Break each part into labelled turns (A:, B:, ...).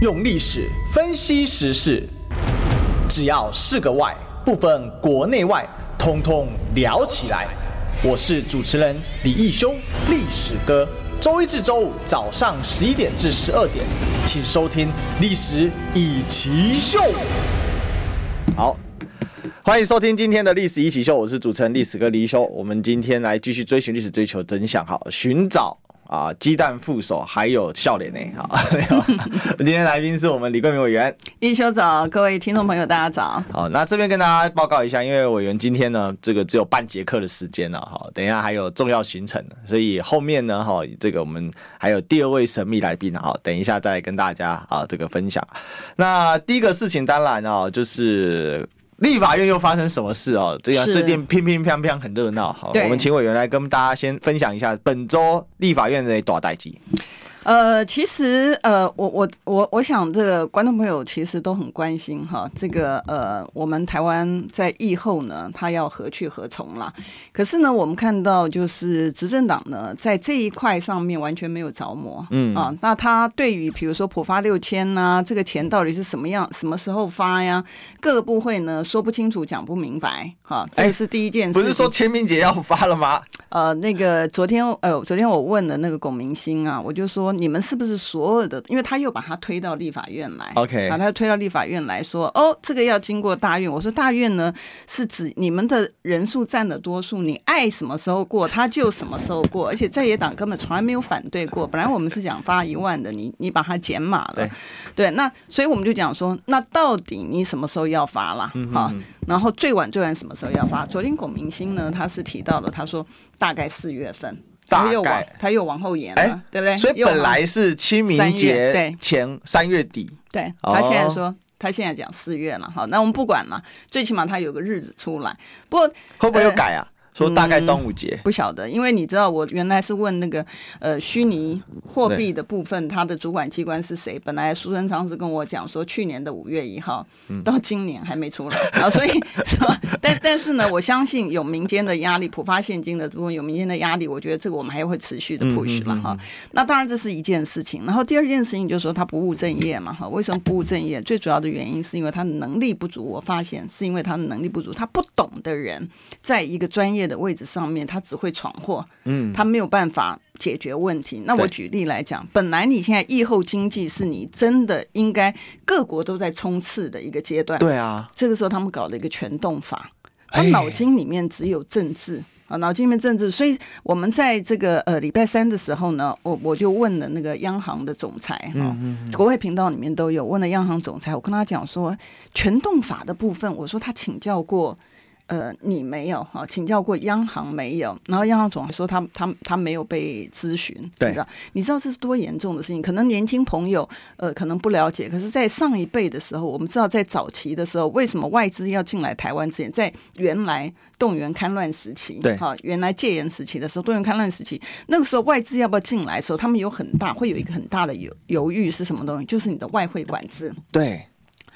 A: 用历史分析时事，只要是个“外”，不分国内外，通通聊起来。我是主持人李义修，历史哥。周一至周五早上十一点至十二点，请收听《历史一起秀》。好，欢迎收听今天的《历史一起秀》，我是主持人历史哥李义修。我们今天来继续追寻历史，追求真相，好，寻找。啊，鸡蛋副手还有笑脸呢，好。今天来宾是我们李桂明委员，
B: 一休早，各位听众朋友，大家早。
A: 好，那这边跟大家报告一下，因为委员今天呢，这个只有半节课的时间了，哈，等一下还有重要行程，所以后面呢，哈，这个我们还有第二位神秘来宾，哈，等一下再跟大家啊这个分享。那第一个事情当然啊，就是。立法院又发生什么事哦？这样最近乒乒乓乓很热闹。好，我们请委员来跟大家先分享一下本周立法院的大代志。
B: 呃，其实呃，我我我我想这个观众朋友其实都很关心哈，这个呃，我们台湾在疫后呢，它要何去何从啦？可是呢，我们看到就是执政党呢，在这一块上面完全没有着魔，嗯啊，那他对于比如说普发六千呐，这个钱到底是什么样，什么时候发呀？各个部会呢说不清楚，讲不明白，哈，这个是第一件事。
A: 不是说清明节要发了吗？
B: 呃，那个昨天呃，昨天我问了那个龚明星啊，我就说。你们是不是所有的？因为他又把他推到立法院来
A: ，OK，
B: 把他推到立法院来说，哦，这个要经过大院。我说大院呢，是指你们的人数占的多数，你爱什么时候过，他就什么时候过。而且在野党根本从来没有反对过。本来我们是想发一万的，你你把它减码了，对，对，那所以我们就讲说，那到底你什么时候要发了？好，然后最晚最晚什么时候要发？昨天龚明星呢，他是提到了，他说大概四月份。他又往他又往后延了，欸、对不对？
A: 所以本来是清明节前三月底，
B: 对，他现在说他现在讲四月了，好，那我们不管了，最起码他有个日子出来。不过
A: 会不会又改啊？呃说大概端午节、嗯、
B: 不晓得，因为你知道我原来是问那个呃虚拟货币的部分，它的主管机关是谁？本来苏贞昌是跟我讲说去年的五月一号，到今年还没出来啊，所以 是吧？但但是呢，我相信有民间的压力，普发现金的部分有民间的压力，我觉得这个我们还会持续的 push 了哈。那当然这是一件事情，然后第二件事情就是说他不务正业嘛哈？为什么不务正业？最主要的原因是因为他能力不足，我发现是因为他的能力不足，他不懂的人在一个专业的位置上面，他只会闯祸，嗯，他没有办法解决问题。那我举例来讲，本来你现在疫后经济是你真的应该各国都在冲刺的一个阶段，
A: 对啊，
B: 这个时候他们搞了一个全动法，他脑筋里面只有政治啊，脑筋里面政治。所以我们在这个呃礼拜三的时候呢，我我就问了那个央行的总裁哈，国外频道里面都有问了央行总裁，我跟他讲说全动法的部分，我说他请教过。呃，你没有哈，请教过央行没有？然后央行总还说他他他没有被咨询，对吧？你知道这是多严重的事情？可能年轻朋友呃可能不了解，可是，在上一辈的时候，我们知道在早期的时候，为什么外资要进来台湾之前，在原来动员戡乱时期，对哈，原来戒严时期的时候，动员戡乱时期，那个时候外资要不要进来的时候，他们有很大会有一个很大的犹犹豫是什么东西？就是你的外汇管制，
A: 对。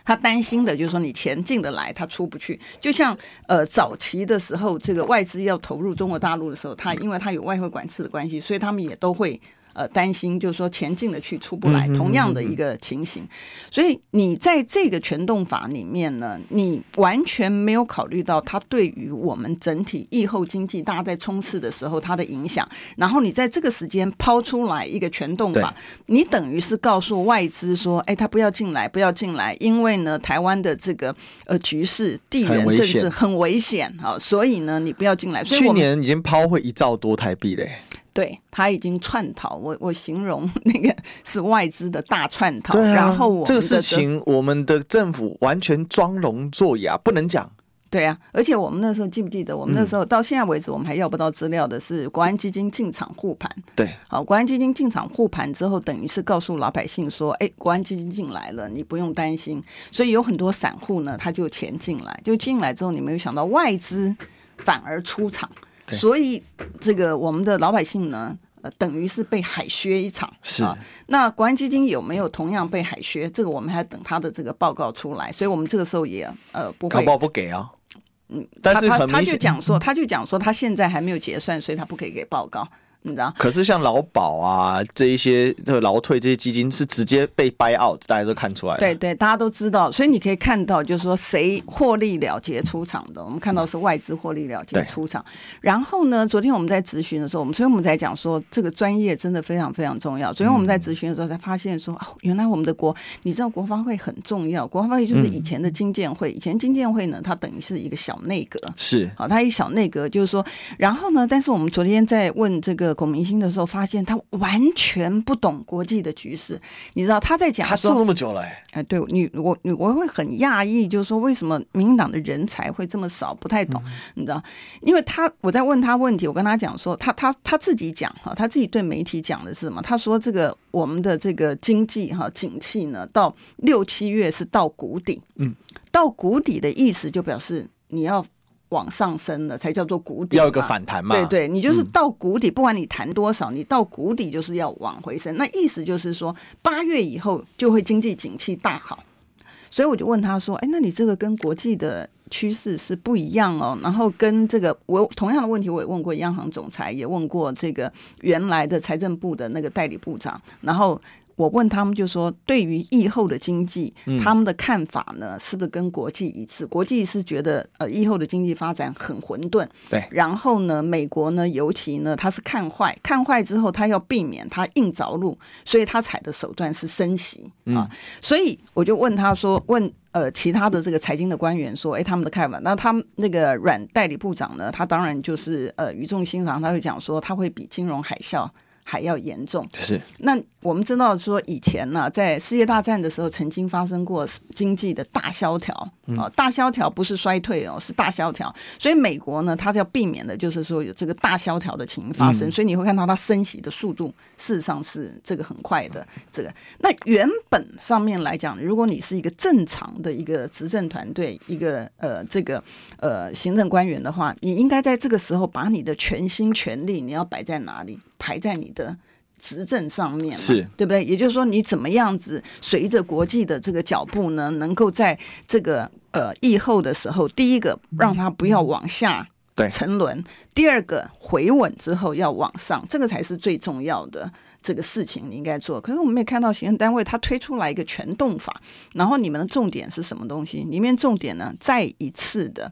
B: 他担心的就是说，你钱进得来，他出不去。就像呃早期的时候，这个外资要投入中国大陆的时候，他因为他有外汇管制的关系，所以他们也都会。呃，担心就是说前进的去出不来，同样的一个情形。所以你在这个全动法里面呢，你完全没有考虑到它对于我们整体疫后经济大家在冲刺的时候它的影响。然后你在这个时间抛出来一个全动法，你等于是告诉外资说，哎，他不要进来，不要进来，因为呢，台湾的这个呃局势地缘政治很危险啊，所以呢，你不要进来。所以
A: 去年已经抛汇一兆多台币嘞。
B: 对，他已经串逃，我我形容 那个是外资的大串逃。对啊，然后我
A: 这个事情，我们的政府完全装聋作哑，不能讲。
B: 对啊，而且我们那时候记不记得，我们那时候到现在为止，我们还要不到资料的是国安基金进场护盘。
A: 对，
B: 好，国安基金进场护盘之后，等于是告诉老百姓说，哎，国安基金进来了，你不用担心。所以有很多散户呢，他就钱进来，就进来之后，你没有想到外资反而出场。所以，这个我们的老百姓呢，呃，等于是被海削一场。
A: 是啊，
B: 那国安基金有没有同样被海削？这个我们还等他的这个报告出来。所以我们这个时候也呃不会。
A: 报不给啊？
B: 嗯，但是他他他就讲说，他就讲说，他现在还没有结算，所以他不可以给报告。你知道？
A: 可是像劳保啊这一些这个劳退这些基金是直接被 buy out，大家都看出来。
B: 对对，大家都知道，所以你可以看到，就是说谁获利了结出场的，我们看到是外资获利了结出场。然后呢，昨天我们在咨询的时候，我们所以我们在讲说这个专业真的非常非常重要。昨天我们在咨询的时候才发现说，哦，原来我们的国，你知道国发会很重要，国发会就是以前的经建会，以前经建会呢，它等于是一个小内阁，
A: 是
B: 好，它一小内阁，就是说，然后呢，但是我们昨天在问这个龚明鑫的时候，发现他完全不懂国际的局势。你知道他在讲，
A: 他做那么久了，哎，
B: 哎，对你，我你我会很讶异，就是说为什么民进党的人才会这么少，不太懂，你知道？因为他我在问他问题，我跟他讲说，他他他自己讲哈，他自己对媒体讲的是什么？他说这个我们的这个经济哈景气呢，到六七月是到谷底，嗯，到谷底的意思就表示你要。往上升了才叫做谷底，
A: 要一个反弹嘛？
B: 对对，你就是到谷底，不管你弹多少，你到谷底就是要往回升。那意思就是说，八月以后就会经济景气大好。所以我就问他说：“哎，那你这个跟国际的趋势是不一样哦。”然后跟这个我同样的问题，我也问过央行总裁，也问过这个原来的财政部的那个代理部长，然后。我问他们，就说对于疫后的经济，他们的看法呢，是不是跟国际一致？国际是觉得呃，疫后的经济发展很混沌。
A: 对。
B: 然后呢，美国呢，尤其呢，他是看坏，看坏之后，他要避免他硬着陆，所以他采的手段是升息啊。所以我就问他说，问呃其他的这个财经的官员说，哎，他们的看法。那他们那个阮代理部长呢，他当然就是呃语重心长，他会讲说，他会比金融海啸。还要严重
A: 是。
B: 那我们知道说以前呢，在世界大战的时候，曾经发生过经济的大萧条啊，大萧条不是衰退哦，是大萧条。所以美国呢，它是要避免的，就是说有这个大萧条的情形发生。所以你会看到它升息的速度，事实上是这个很快的。这个那原本上面来讲，如果你是一个正常的一个执政团队，一个呃这个呃行政官员的话，你应该在这个时候把你的全心全力，你要摆在哪里？排在你的执政上面，
A: 是
B: 对不对？也就是说，你怎么样子随着国际的这个脚步呢？能够在这个呃疫后的时候，第一个让它不要往下沉沦，嗯、第二个回稳之后要往上，这个才是最重要的这个事情，你应该做。可是我们也看到行政单位它推出来一个全动法，然后你们的重点是什么东西？里面重点呢，再一次的。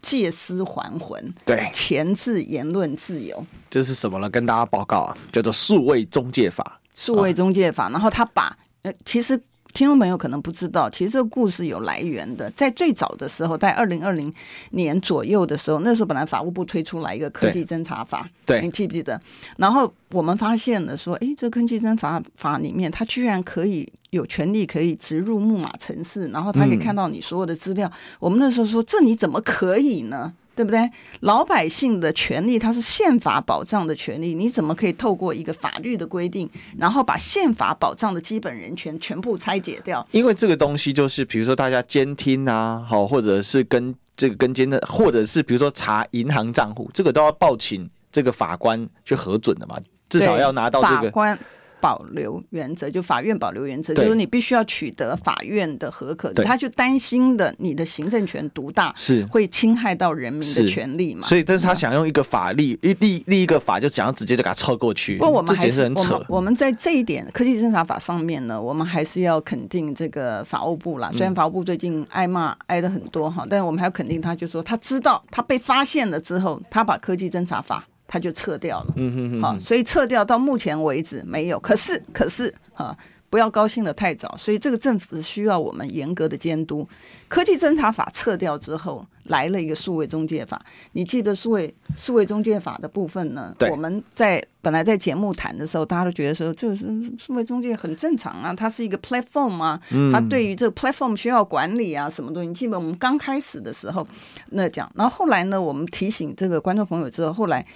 B: 借尸还魂，
A: 对，
B: 前置言论自由，
A: 这是什么呢？跟大家报告啊，叫做数位中介法。
B: 数位中介法，然后他把呃，其实听众朋友可能不知道，其实这个故事有来源的，在最早的时候，在二零二零年左右的时候，那时候本来法务部推出来一个科技侦查法，
A: 对，
B: 你记不记得？然后我们发现了说，哎，这个科技侦查法里面，它居然可以。有权利可以植入木马城市，然后他可以看到你所有的资料。嗯、我们那时候说，这你怎么可以呢？对不对？老百姓的权利，它是宪法保障的权利，你怎么可以透过一个法律的规定，然后把宪法保障的基本人权全部拆解掉？
A: 因为这个东西就是，比如说大家监听啊，好，或者是跟这个跟监的，或者是比如说查银行账户，这个都要报请这个法官去核准的嘛，至少要拿到这个
B: 法官。保留原则，就法院保留原则，就是你必须要取得法院的合可。他就担心的，你的行政权独大是会侵害到人民的权利嘛？
A: 所以，但是他想用一个法律一立立一个法，就想要直接就给他超过去。
B: 不过我们还是，
A: 很扯。
B: 我们我们在这一点科技侦查法上面呢，我们还是要肯定这个法务部啦。虽然法务部最近挨骂挨的很多哈，但是我们还要肯定他，就说他知道他被发现了之后，他把科技侦查法。他就撤掉了，嗯哼哼，好，所以撤掉到目前为止没有。可是，可是，啊，不要高兴的太早。所以这个政府是需要我们严格的监督。科技侦查法撤掉之后，来了一个数位中介法。你记得数位数位中介法的部分呢？我们在本来在节目谈的时候，大家都觉得说，这是数位中介很正常啊，它是一个 platform 啊，它对于这个 platform 需要管理啊，什么东西？你记得我们刚开始的时候那讲，然后后来呢，我们提醒这个观众朋友之后，后来。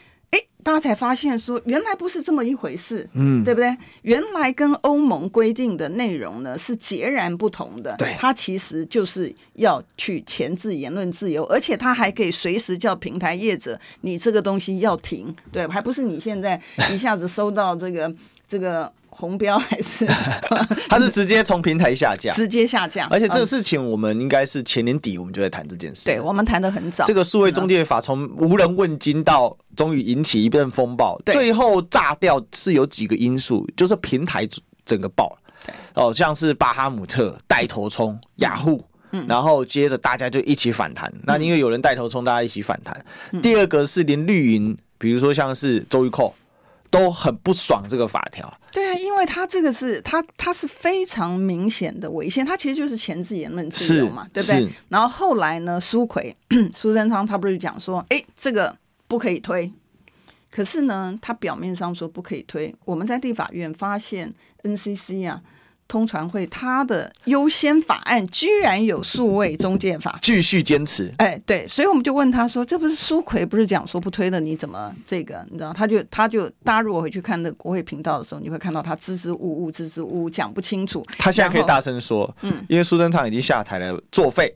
B: 大家才发现说，原来不是这么一回事，嗯，对不对？原来跟欧盟规定的内容呢是截然不同的。对，它其实就是要去钳制言论自由，而且它还可以随时叫平台业者，你这个东西要停，对，还不是你现在一下子收到这个这个红标 还是？
A: 他是直接从平台下架，
B: 直接下架。
A: 而且这个事情，我们应该是前年底我们就在谈这件事。
B: 对，我们谈得很早。
A: 这个数位中介法从无人问津到终于引起一阵风暴，最后炸掉是有几个因素，就是平台整个爆了。哦，像是巴哈姆特带头冲雅虎，然后接着大家就一起反弹。那因为有人带头冲，大家一起反弹。第二个是连绿营，比如说像是周玉蔻。都很不爽这个法条，
B: 对啊，因为他这个是他他是非常明显的违宪，他其实就是前置言论自由嘛，对不对？然后后来呢，苏奎 苏贞昌他不是讲说，哎，这个不可以推，可是呢，他表面上说不可以推，我们在立法院发现 NCC 啊。通传会他的优先法案居然有数位中介法，
A: 继续坚持。
B: 哎，对，所以我们就问他说：“这不是苏奎不是讲说不推的？你怎么这个？你知道？”他就他就大家如果回去看那国会频道的时候，你会看到他支支吾吾、支支吾吾，讲不清楚。
A: 他现在可以大声说，嗯，因为苏贞昌已经下台了，作废。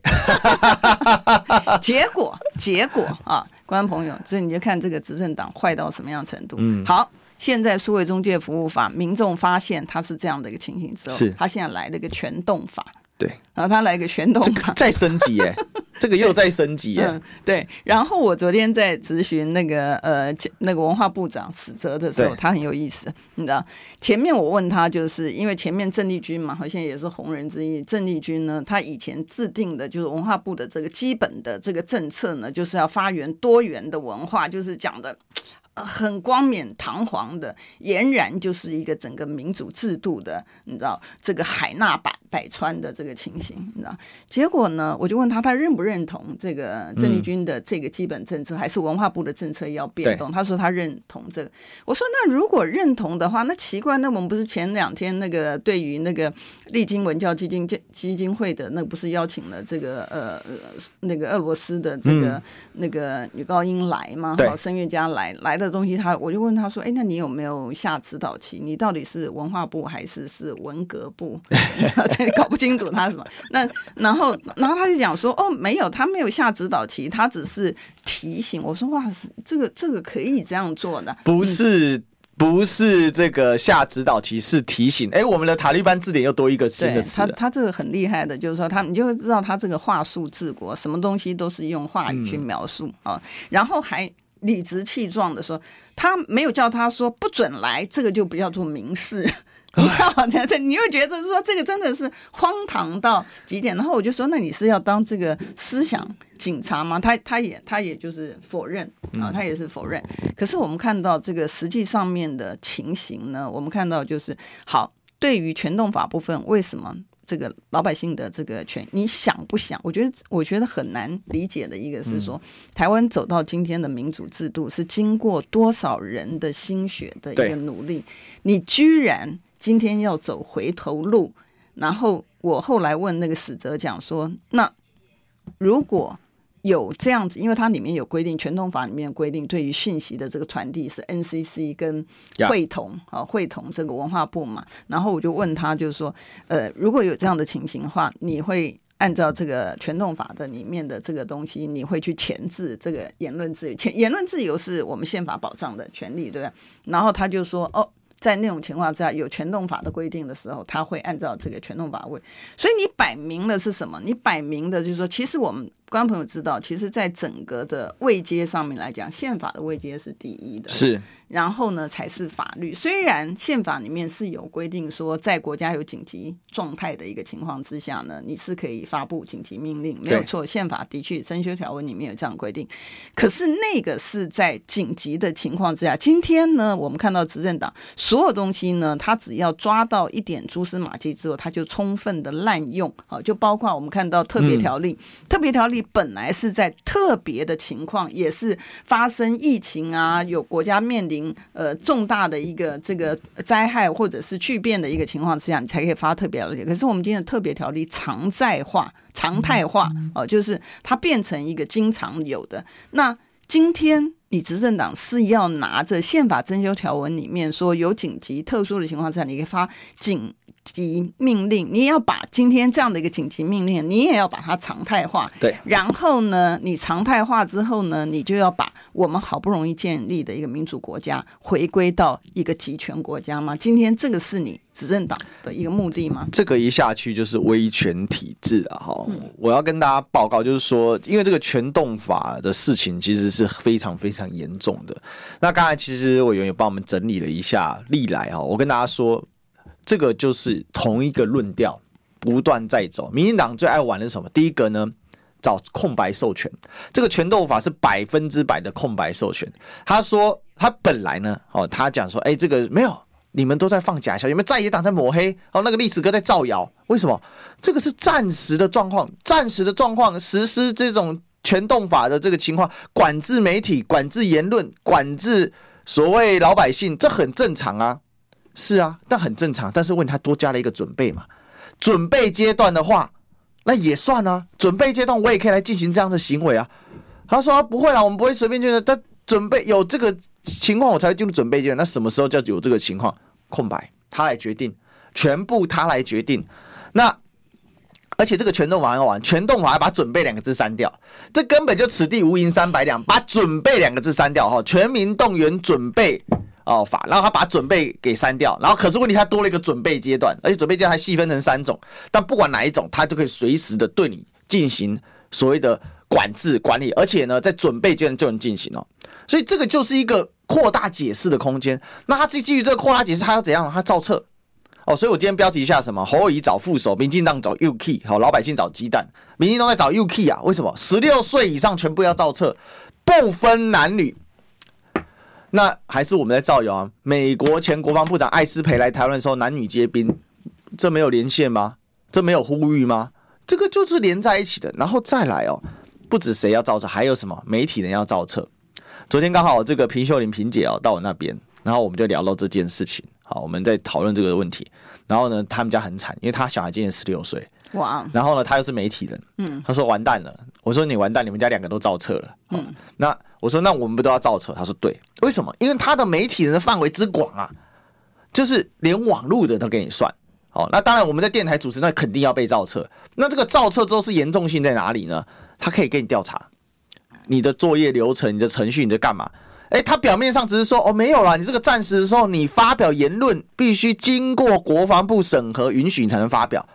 B: 结果结果啊，观众朋友，所以你就看这个执政党坏到什么样程度。嗯，好。现在数位中介服务法，民众发现他是这样的一个情形之后，是。他现在来了一个全动法，
A: 对，
B: 然后他来一个全动法，
A: 再升级耶，这个又再升级耶、
B: 嗯，对。然后我昨天在咨询那个呃那个文化部长史哲的时候，他很有意思，你知道，前面我问他，就是因为前面郑丽君嘛，好像也是红人之一，郑丽君呢，他以前制定的就是文化部的这个基本的这个政策呢，就是要发源多元的文化，就是讲的。很光冕堂皇的，俨然就是一个整个民主制度的，你知道这个海纳百百川的这个情形，你知道？结果呢，我就问他，他认不认同这个郑丽君的这个基本政策，嗯、还是文化部的政策要变动？他说他认同这个。我说那如果认同的话，那奇怪，那我们不是前两天那个对于那个丽晶文教基金基金会的那个、不是邀请了这个呃那个俄罗斯的这个、嗯、那个女高音来吗？好，声乐家来来的。东西他我就问他说：“哎，那你有没有下指导棋？你到底是文化部还是是文革部？搞不清楚他什么。那然后然后他就讲说：哦，没有，他没有下指导棋，他只是提醒我说：哇，这个这个可以这样做的，
A: 不是不是这个下指导棋，是提醒。哎，我们的塔利班字典又多一个新的词。
B: 他他这个很厉害的，就是说他你就知道他这个话术治国，什么东西都是用话语去描述啊，然后还。”理直气壮的说，他没有叫他说不准来，这个就不叫做明示，你知道吗？这你又觉得说这个真的是荒唐到极点。然后我就说，那你是要当这个思想警察吗？他他也他也就是否认啊，他也是否认。可是我们看到这个实际上面的情形呢，我们看到就是好，对于全动法部分，为什么？这个老百姓的这个权，你想不想？我觉得，我觉得很难理解的一个是说，台湾走到今天的民主制度是经过多少人的心血的一个努力，你居然今天要走回头路。然后我后来问那个死者讲说，那如果。有这样子，因为它里面有规定，全动法里面规定，对于讯息的这个传递是 NCC 跟会同啊，会同这个文化部嘛。然后我就问他，就是说，呃，如果有这样的情形的话，你会按照这个全动法的里面的这个东西，你会去钳制这个言论自由？前言论自由是我们宪法保障的权利，对不对？然后他就说，哦，在那种情况之下，有全动法的规定的时候，他会按照这个全动法规。所以你摆明了是什么？你摆明的就是说，其实我们。观众朋友知道，其实，在整个的位阶上面来讲，宪法的位阶是第一的。
A: 是。
B: 然后呢，才是法律。虽然宪法里面是有规定说，在国家有紧急状态的一个情况之下呢，你是可以发布紧急命令，没有错。宪法的确增修条文里面有这样规定。可是那个是在紧急的情况之下。今天呢，我们看到执政党所有东西呢，他只要抓到一点蛛丝马迹之后，他就充分的滥用。啊，就包括我们看到特别条例，嗯、特别条例本来是在特别的情况，也是发生疫情啊，有国家面临。呃，重大的一个这个灾害或者是巨变的一个情况之下，你才可以发特别条例。可是我们今天的特别条例常在化、常态化哦，就是它变成一个经常有的。那今天你执政党是要拿着宪法征修条文里面说有紧急特殊的情况之下，你可以发紧急命令，你也要把今天这样的一个紧急命令，你也要把它常态化。
A: 对，
B: 然后呢，你常态化之后呢，你就要把我们好不容易建立的一个民主国家回归到一个集权国家吗？今天这个是你执政党的一个目的吗？
A: 这个一下去就是威权体制啊！哈、嗯，我要跟大家报告，就是说，因为这个全动法的事情其实是非常非常严重的。那刚才其实委员也帮我们整理了一下历来哈，我跟大家说。这个就是同一个论调，不断在走。民进党最爱玩的是什么？第一个呢，找空白授权。这个全斗法是百分之百的空白授权。他说他本来呢，哦，他讲说，哎，这个没有，你们都在放假消息，有没有在野党在抹黑？哦，那个历史哥在造谣。为什么？这个是暂时的状况，暂时的状况，实施这种全动法的这个情况，管制媒体，管制言论，管制所谓老百姓，这很正常啊。是啊，但很正常。但是问他多加了一个准备嘛？准备阶段的话，那也算啊。准备阶段我也可以来进行这样的行为啊。他说、不会啦，我们不会随便就但准备有这个情况，我才会进入准备阶段。那什么时候叫有这个情况？空白，他来决定，全部他来决定。那而且这个全动法很好玩，全动法还把准备两个字删掉，这根本就此地无银三百两，把准备两个字删掉哈，全民动员准备。哦，法，然后他把准备给删掉，然后可是问题他多了一个准备阶段，而且准备阶段还细分成三种，但不管哪一种，他都可以随时的对你进行所谓的管制管理，而且呢，在准备阶段就能进行哦，所以这个就是一个扩大解释的空间。那他基基于这个扩大解释，他要怎样？他造册哦，所以我今天标题一下什么？侯友宜找副手，民进党找 UK，好，老百姓找鸡蛋，民进党在找 UK 啊？为什么？十六岁以上全部要造册，不分男女。那还是我们在造谣啊！美国前国防部长艾斯培来台湾的时候，男女皆兵，这没有连线吗？这没有呼吁吗？这个就是连在一起的。然后再来哦，不止谁要造册，还有什么媒体人要造册。昨天刚好这个平秀玲平姐哦到我那边，然后我们就聊到这件事情。好，我们在讨论这个问题。然后呢，他们家很惨，因为他小孩今年十六岁。哇！然后呢，他又是媒体人，嗯，他说完蛋了。我说你完蛋，你们家两个都造册了。嗯，那我说那我们不都要造册？他说对，为什么？因为他的媒体人的范围之广啊，就是连网络的都给你算。好，那当然我们在电台主持，那肯定要被造册。那这个造册之后是严重性在哪里呢？他可以给你调查你的作业流程、你的程序、你在干嘛？哎，他表面上只是说哦没有啦，你这个暂时的时候你发表言论必须经过国防部审核允许你才能发表。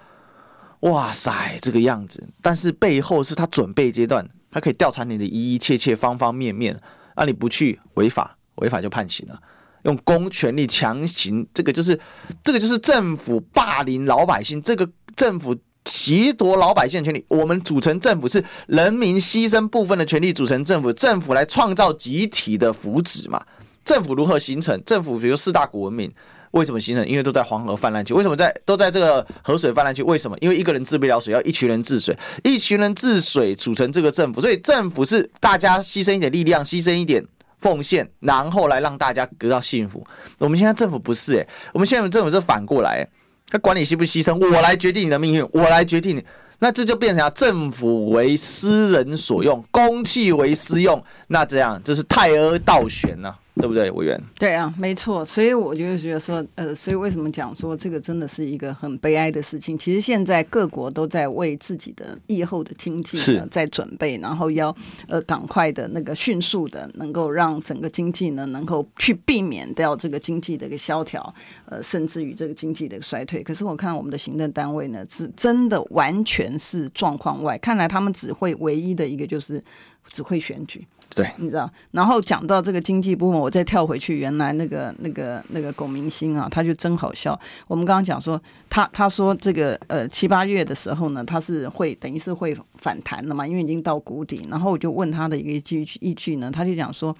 A: 哇塞，这个样子，但是背后是他准备阶段，他可以调查你的一一切切方方面面，那你不去违法，违法就判刑了，用公权力强行，这个就是，这个就是政府霸凌老百姓，这个政府剥夺老百姓的权利。我们组成政府是人民牺牲部分的权利组成政府，政府来创造集体的福祉嘛？政府如何形成？政府比如四大古文明。为什么形成？因为都在黄河泛滥区。为什么在都在这个河水泛滥区？为什么？因为一个人治不了水，要一群人治水，一群人治水组成这个政府。所以政府是大家牺牲一点力量，牺牲一点奉献，然后来让大家得到幸福。我们现在政府不是诶、我们现在政府是反过来、欸，他管你牺不牺牲，我来决定你的命运，我来决定你。那这就变成政府为私人所用，公器为私用。那这样就是泰阿倒悬呐、啊。对不对，委员？
B: 对啊，没错。所以我就觉得说，呃，所以为什么讲说这个真的是一个很悲哀的事情？其实现在各国都在为自己的疫后的经济呢在准备，然后要呃赶快的那个迅速的能够让整个经济呢能够去避免掉这个经济的一个萧条，呃，甚至于这个经济的衰退。可是我看我们的行政单位呢，是真的完全是状况外。看来他们只会唯一的一个就是只会选举。
A: 对，
B: 你知道，然后讲到这个经济部门，我再跳回去，原来那个那个那个龚明鑫啊，他就真好笑。我们刚刚讲说，他他说这个呃七八月的时候呢，他是会等于是会反弹的嘛，因为已经到谷底。然后我就问他的一个依据依据呢，他就讲说，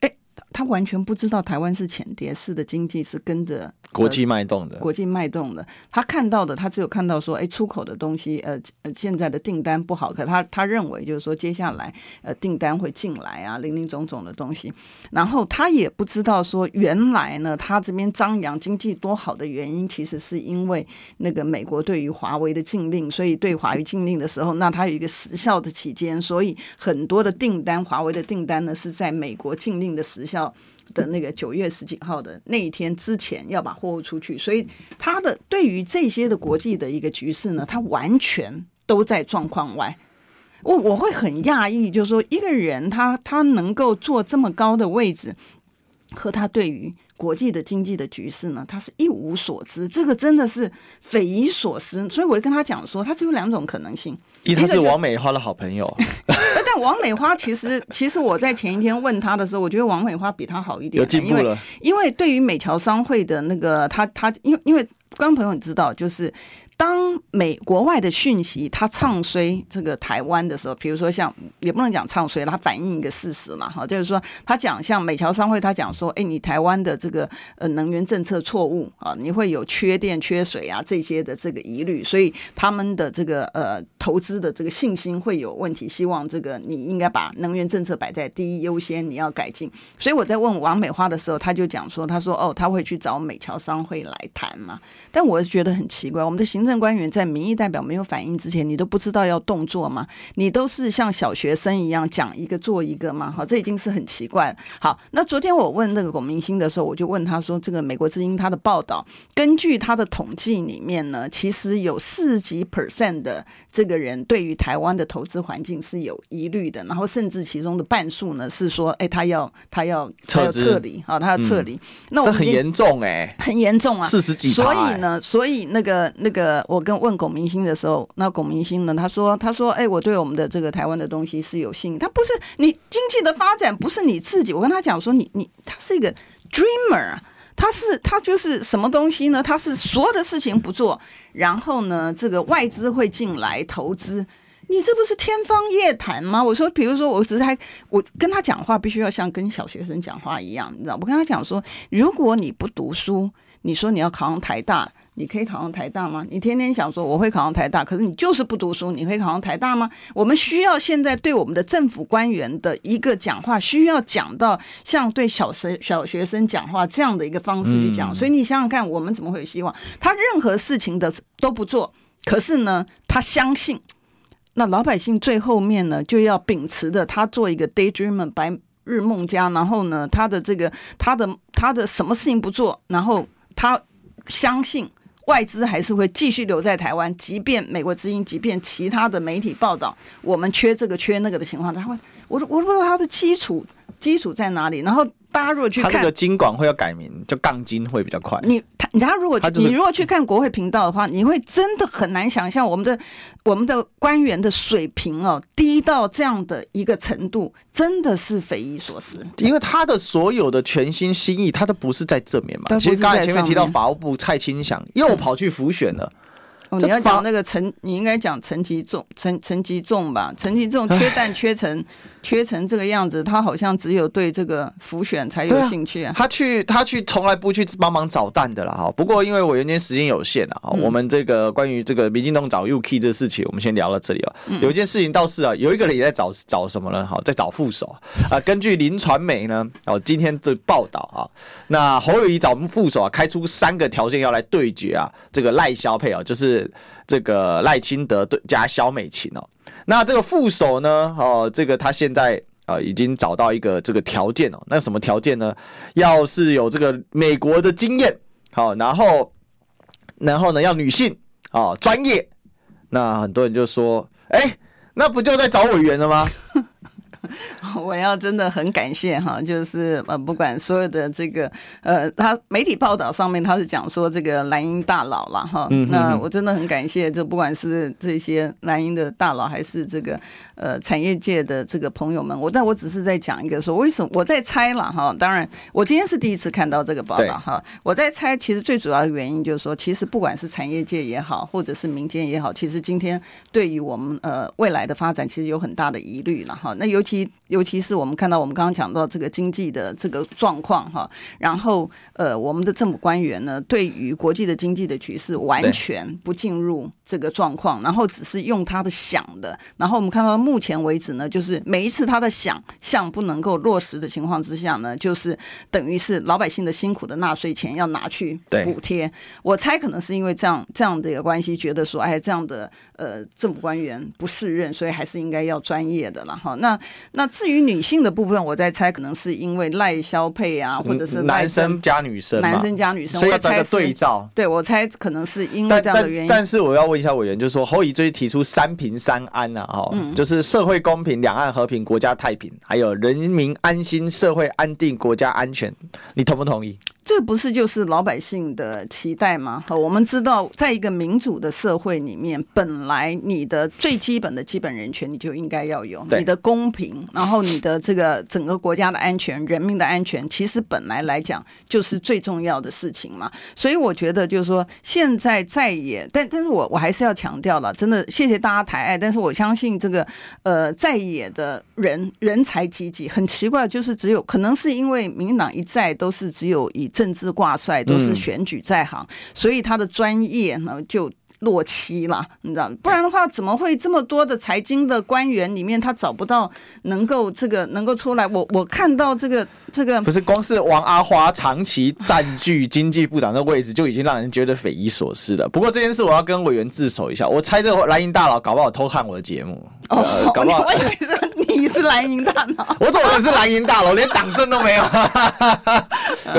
B: 哎，他完全不知道台湾是浅碟式的经济是跟着。
A: 国际脉动的，
B: 国际脉动的，他看到的，他只有看到说，哎，出口的东西，呃，现在的订单不好，可他他认为就是说，接下来呃订单会进来啊，林林总总的东西，然后他也不知道说，原来呢，他这边张扬经济多好的原因，其实是因为那个美国对于华为的禁令，所以对华为禁令的时候，那他有一个时效的期间，所以很多的订单，华为的订单呢是在美国禁令的时效的那个九月十几号的那一天之前要把货物出去，所以他的对于这些的国际的一个局势呢，他完全都在状况外。我我会很讶异，就是说一个人他他能够坐这么高的位置，和他对于国际的经济的局势呢，他是一无所知，这个真的是匪夷所思。所以我就跟他讲说，他只有两种可能性：
A: 一个是王美花的好朋友，
B: 但王美花其实其实我在前一天问他的时候，我觉得王美花比他好一点，
A: 有进步了。因为
B: 因为对于美侨商会的那个他他，因为因为观众朋友你知道就是。当美国外的讯息他唱衰这个台湾的时候，比如说像也不能讲唱衰，他反映一个事实嘛，哈，就是说他讲像美侨商会，他讲说，哎，你台湾的这个呃能源政策错误啊，你会有缺电、缺水啊这些的这个疑虑，所以他们的这个呃投资的这个信心会有问题。希望这个你应该把能源政策摆在第一优先，你要改进。所以我在问王美花的时候，他就讲说，他说哦，他会去找美侨商会来谈嘛，但我是觉得很奇怪，我们的行。行政官员在民意代表没有反应之前，你都不知道要动作吗？你都是像小学生一样讲一个做一个吗？好，这已经是很奇怪了。好，那昨天我问那个龚明鑫的时候，我就问他说：“这个美国之音他的报道，根据他的统计里面呢，其实有四十几 percent 的这个人对于台湾的投资环境是有疑虑的，然后甚至其中的半数呢是说，哎，他要他要他要撤离啊，他要撤离。那我
A: 很严重哎，
B: 很严重啊，
A: 四十几。
B: 所以呢，所以那个那个。我跟问龚明鑫的时候，那龚明鑫呢？他说：“他说，哎、我对我们的这个台湾的东西是有信。他不是你经济的发展，不是你自己。我跟他讲说，你你他是一个 dreamer，他是他就是什么东西呢？他是所有的事情不做，然后呢，这个外资会进来投资，你这不是天方夜谭吗？我说，比如说，我只是还我跟他讲话，必须要像跟小学生讲话一样，你知道？我跟他讲说，如果你不读书，你说你要考上台大。”你可以考上台大吗？你天天想说我会考上台大，可是你就是不读书，你可以考上台大吗？我们需要现在对我们的政府官员的一个讲话，需要讲到像对小学小学生讲话这样的一个方式去讲。所以你想想看，我们怎么会有希望？他任何事情的都不做，可是呢，他相信，那老百姓最后面呢就要秉持的，他做一个 daydreamer 白日梦家，然后呢，他的这个他的他的什么事情不做，然后他相信。外资还是会继续留在台湾，即便美国之音，即便其他的媒体报道我们缺这个缺那个的情况，他会，我我不知道他的基础基础在哪里，然后。大家如果去看，他
A: 这个金管会要改名，就杠金会比较快。
B: 你他，他如果你如果去看国会频道的话，你会真的很难想象我们的我们的官员的水平哦，低到这样的一个程度，真的是匪夷所思。
A: 因为他的所有的全心心意，他都不是在正面嘛。其实刚才前面提到法务部蔡清祥又跑去浮选了。
B: 哦，你要讲那个陈，你应该讲陈吉仲，陈陈吉仲吧？陈吉仲缺蛋缺成缺成这个样子，他好像只有对这个浮选才有兴趣啊。
A: 他去他去从来不去帮忙找蛋的啦哈。不过因为我今天时间有限啊，我们这个关于这个民进党找 UK 这事情，我们先聊到这里啊。有一件事情倒是啊，有一个人也在找找什么呢？好，在找副手啊。根据林传媒呢，哦今天的报道啊，那侯友谊找副手啊，开出三个条件要来对决啊，这个赖萧配啊，就是。这个赖清德对加萧美琴哦，那这个副手呢？哦，这个他现在啊已经找到一个这个条件哦，那什么条件呢？要是有这个美国的经验，好，然后然后呢要女性啊专业，那很多人就说，哎，那不就在找委员了吗？
B: 我要真的很感谢哈，就是呃，不管所有的这个呃，他媒体报道上面他是讲说这个蓝鹰大佬了哈，那我真的很感谢，这不管是这些蓝鹰的大佬，还是这个呃产业界的这个朋友们，我但我只是在讲一个说，为什么我在猜了哈，当然我今天是第一次看到这个报道哈，我在猜，其实最主要的原因就是说，其实不管是产业界也好，或者是民间也好，其实今天对于我们呃未来的发展，其实有很大的疑虑了哈，那尤其。尤其是我们看到，我们刚刚讲到这个经济的这个状况哈，然后呃，我们的政府官员呢，对于国际的经济的局势完全不进入这个状况，然后只是用他的想的，然后我们看到目前为止呢，就是每一次他的想象不能够落实的情况之下呢，就是等于是老百姓的辛苦的纳税钱要拿去补贴。我猜可能是因为这样这样的一个关系，觉得说哎，这样的呃政府官员不适任，所以还是应该要专业的了哈。那那至于女性的部分，我在猜可能是因为赖萧配啊，或者是
A: 男生加女生，
B: 男生加女生，
A: 所以要找个对照。
B: 对，我猜可能是因为这样的原因。
A: 但，但，但是我要问一下委员，就是说侯友宜最近提出三平三安呐，哦，嗯、就是社会公平、两岸和平、国家太平，还有人民安心、社会安定、国家安全，你同不同意？
B: 这不是就是老百姓的期待吗？我们知道，在一个民主的社会里面，本来你的最基本的基本人权你就应该要有，你的公平，然后你的这个整个国家的安全、人民的安全，其实本来来讲就是最重要的事情嘛。所以我觉得就是说，现在在野，但但是我我还是要强调了，真的谢谢大家抬爱，但是我相信这个呃在野的人人才济济，很奇怪，就是只有可能是因为民进党一再都是只有以。政治挂帅都是选举在行，嗯、所以他的专业呢就落期了，你知道？不然的话，怎么会这么多的财经的官员里面，他找不到能够这个能够出来？我我看到这个这个
A: 不是光是王阿花长期占据经济部长的位置，就已经让人觉得匪夷所思了。不过这件事我要跟委员自首一下，我猜这个蓝营大佬搞不好偷看我的节目，
B: 哦，呃、搞不好。你是蓝银大佬，
A: 我怎么是蓝银大佬？连党证都 没有。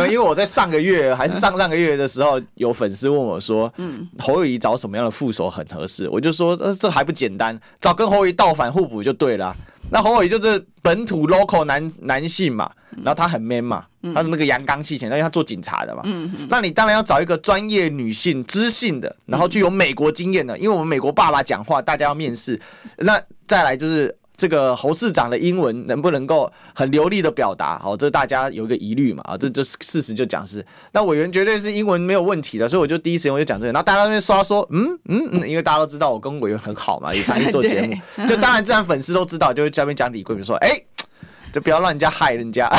A: 因为我在上个月还是上上个月的时候，有粉丝问我说：“嗯，侯友谊找什么样的副手很合适？”我就说：“呃，这还不简单，找跟侯友谊倒反互补就对了。”那侯友谊就是本土 local 男男性嘛，然后他很 man 嘛，他是那个阳刚气前，因为他做警察的嘛。嗯嗯。那你当然要找一个专业女性、知性的，然后具有美国经验的，因为我们美国爸爸讲话，大家要面试。那再来就是。这个侯市长的英文能不能够很流利的表达？好，这大家有一个疑虑嘛？啊，这这事实就讲是，那委员绝对是英文没有问题的，所以我就第一时间我就讲这个。然后大家在那边刷说，嗯嗯嗯，因为大家都知道我跟委员很好嘛，也常去做节目，就当然自然粉丝都知道，就会下面讲李贵，比如说，哎，就不要让人家害人家，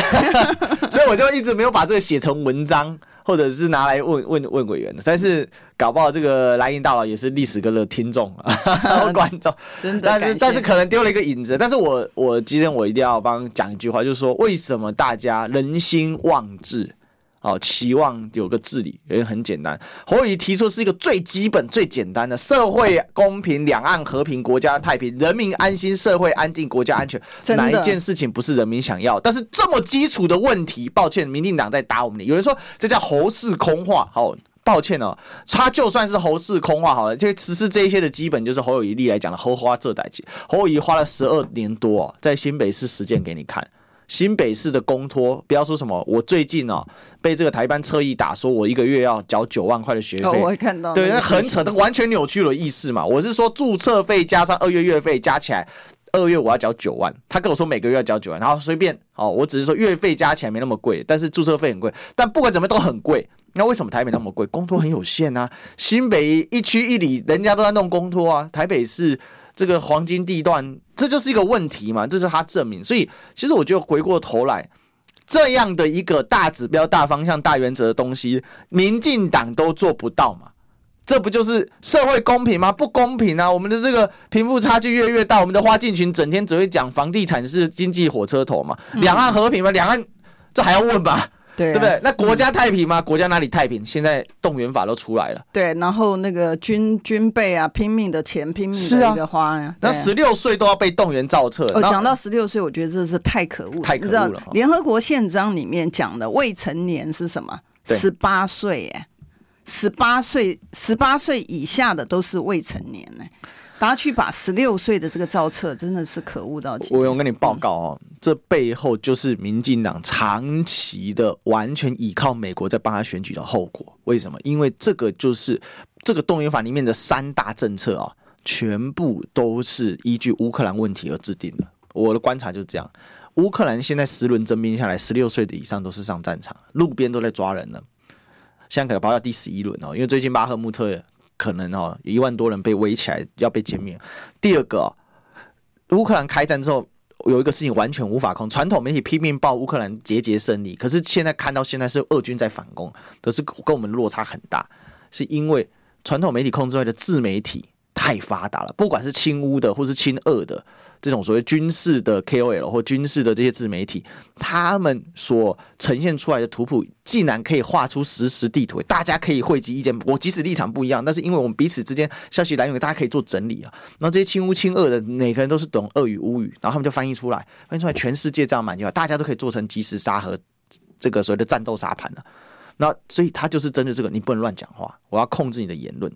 A: 所以我就一直没有把这个写成文章。或者是拿来问问问委员的，但是搞不好这个蓝营大佬也是历史哥的听众啊，观众，
B: 真的，
A: 但是但是可能丢了一个影子，但是我我今天我一定要帮讲一句话，就是说为什么大家人心妄志？哦，期望有个治理也很简单。侯友宜提出是一个最基本、最简单的社会公平、两岸和平、国家太平、人民安心、社会安定、国家安全。哪一件事情不是人民想要？但是这么基础的问题，抱歉，民进党在打我们脸。有人说这叫侯氏空话，好，抱歉哦，他就算是侯氏空话好了，就实施这一些的基本就是侯友谊历来讲的侯花这代志。侯友谊花了十二年多哦，在新北市实践给你看。新北市的公托，不要说什么，我最近哦被这个台班侧翼打，说我一个月要缴九万块的学费。
B: 哦，我会看到。
A: 对，那很扯，那完全扭曲了意思嘛。我是说注册费加上二月月费加起来，二月我要缴九万，他跟我说每个月要缴九万，然后随便哦，我只是说月费加起来没那么贵，但是注册费很贵。但不管怎么都很贵，那为什么台北那么贵？公托很有限啊，新北一区一里人家都在弄公托啊，台北市。这个黄金地段，这就是一个问题嘛，这是他证明。所以，其实我觉得回过头来，这样的一个大指标、大方向、大原则的东西，民进党都做不到嘛？这不就是社会公平吗？不公平啊！我们的这个贫富差距越来越大，我们的花进群整天只会讲房地产是经济火车头嘛？两岸和平吗？两岸这还要问吧？对，对不对？那国家太平吗？嗯、国家哪里太平？现在动员法都出来了。
B: 对，然后那个军军备啊，拼命的钱，拼命的一个花呀。
A: 那十六岁都要被动员造册。
B: 哦，讲到十六岁，我觉得这是太可恶了。
A: 太可恶了。
B: 联合国宪章里面讲的未成年是什么？十八岁耶，十八岁，十八岁以下的都是未成年呢。大家去把十六岁的这个造册，真的是可恶到极。
A: 我用跟你报告哦，这背后就是民进党长期的完全依靠美国在帮他选举的后果。为什么？因为这个就是这个动员法里面的三大政策啊、全部都是依据乌克兰问题而制定的。我的观察就是这样，乌克兰现在十轮征兵下来，十六岁的以上都是上战场，路边都在抓人了。现在可能包到第十一轮哦，因为最近巴赫穆特。可能哦，一万多人被围起来要被歼灭。第二个，乌克兰开战之后，有一个事情完全无法控。传统媒体拼命报乌克兰节节胜利，可是现在看到现在是俄军在反攻，可是跟我们落差很大。是因为传统媒体控制外的自媒体，太发达了，不管是亲乌的或是亲俄的。这种所谓军事的 KOL 或军事的这些自媒体，他们所呈现出来的图谱，竟然可以画出实时地图，大家可以汇集意见。我即使立场不一样，但是因为我们彼此之间消息来源，大家可以做整理啊。然后这些亲乌亲俄的每个人都是懂俄语乌语，然后他们就翻译出来，翻译出来，全世界这样满地大家都可以做成即时沙盒这个所谓的战斗沙盘了。那所以他就是针对这个，你不能乱讲话，我要控制你的言论。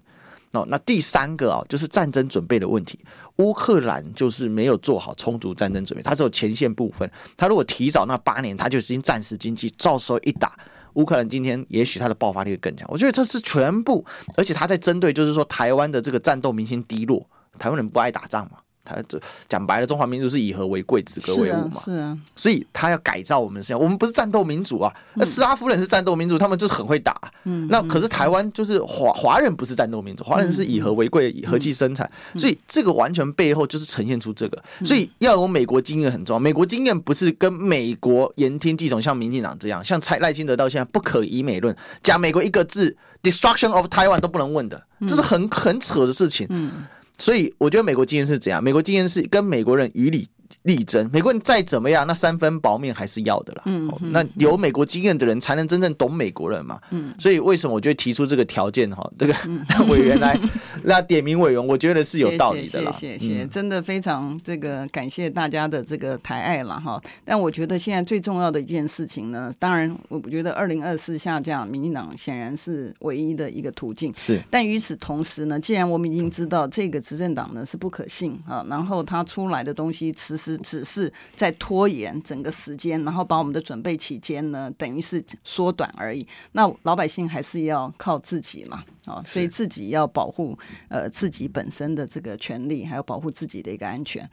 A: 哦，那第三个啊，就是战争准备的问题。乌克兰就是没有做好充足战争准备，它只有前线部分。他如果提早那八年，他就已经战时经济，到时候一打，乌克兰今天也许它的爆发力会更强。我觉得这是全部，而且他在针对，就是说台湾的这个战斗民心低落，台湾人不爱打仗嘛。他这讲白了，中华民族是以和为贵，止戈为武嘛。
B: 是啊，是啊。所
A: 以他要改造我们是，我们不是战斗民族啊。那斯拉夫人是战斗民族，他们就是很会打。嗯。那可是台湾就是华华人不是战斗民族，华人是以和为贵，以和气生产。所以这个完全背后就是呈现出这个。所以要有美国经验很重要。美国经验不是跟美国言听计从，像民进党这样，像蔡赖清德到现在不可以美论，讲美国一个字，destruction of Taiwan 都不能问的，这是很很扯的事情。嗯。所以我觉得美国经验是怎样？美国经验是跟美国人与理力争，美国人再怎么样，那三分薄面还是要的啦。嗯，那有美国经验的人才能真正懂美国人嘛。嗯，所以为什么我觉得提出这个条件哈，这个 委员来那点名委员，我觉得是有道理的啦。
B: 谢谢，谢谢，真的非常这个感谢大家的这个抬爱了哈。但我觉得现在最重要的一件事情呢，当然我觉得二零二四下降，民进党显然是唯一的一个途径。
A: 是，
B: 但与此同时呢，既然我们已经知道这个执政党呢是不可信啊，然后他出来的东西其实。只是在拖延整个时间，然后把我们的准备期间呢，等于是缩短而已。那老百姓还是要靠自己嘛，啊，所以自己要保护呃自己本身的这个权利，还有保护自己的一个安全。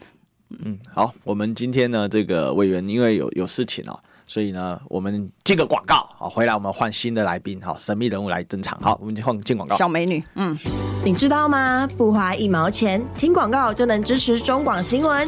A: 嗯，好，我们今天呢，这个委员因为有有事情哦。所以呢，我们进个广告，好，回来我们换新的来宾，好，神秘人物来登场，好，我们就换进广告。
B: 小美女，嗯，
C: 你知道吗？不花一毛钱，听广告就能支持中广新闻。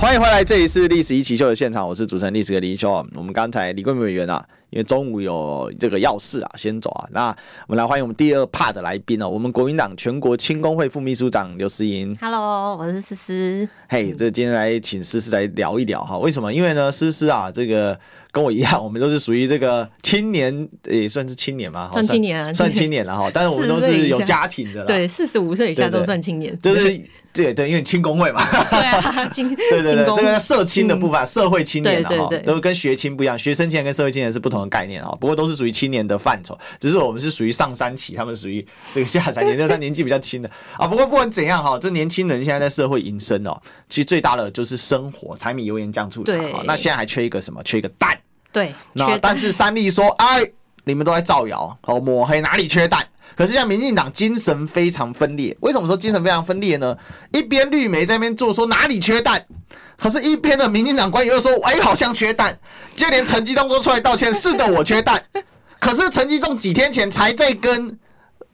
A: 欢迎回来，这里是历史一起秀的现场，我是主持人历史的林修。我们刚才李贵美委员啊，因为中午有这个要事啊，先走啊。那我们来欢迎我们第二 part 的来宾哦，我们国民党全国青工会副秘书长刘思莹。
D: Hello，我是思思。
A: 嘿，这今天来请思思来聊一聊哈，为什么？因为呢，思思啊，这个。跟我一样，我们都是属于这个青年，也算是青年嘛，
D: 算青年啊，
A: 算青年了 哈。但是我们都是有家庭的，
D: 对，四十五岁以下都算青年。
A: 就是对对，因为青工会嘛。
D: 对啊，青
A: 对对对，这个社青的部分，社会青年哈，都跟学青不一样，学生青年跟社会青年是不同的概念啊。不过都是属于青年的范畴，只是我们是属于上三期，他们属于这个下三年，就是他年纪比较轻的啊。不过不管怎样哈，这年轻人现在在社会营生哦，其实最大的就是生活，柴米油盐酱醋茶。那现在还缺一个什么？缺一个蛋。
D: 对，
A: 那但是三立说，哎，你们都在造谣，好抹黑，哪里缺蛋？可是现在民进党精神非常分裂，为什么说精神非常分裂呢？一边绿媒在那边做说哪里缺蛋，可是一边的民进党官员又说，哎，好像缺蛋，就连陈吉仲都出来道歉，是的，我缺蛋。可是陈吉仲几天前才在跟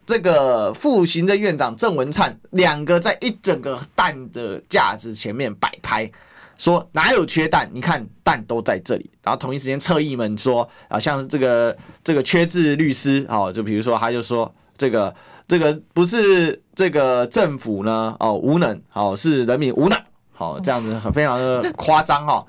A: 这个副行政院长郑文灿两个在一整个蛋的架子前面摆拍。说哪有缺蛋？你看蛋都在这里。然后同一时间，侧翼们说啊，像是这个这个缺字律师哦，就比如说他就说这个这个不是这个政府呢哦无能哦，是人民无能好，这样子很非常的夸张哈。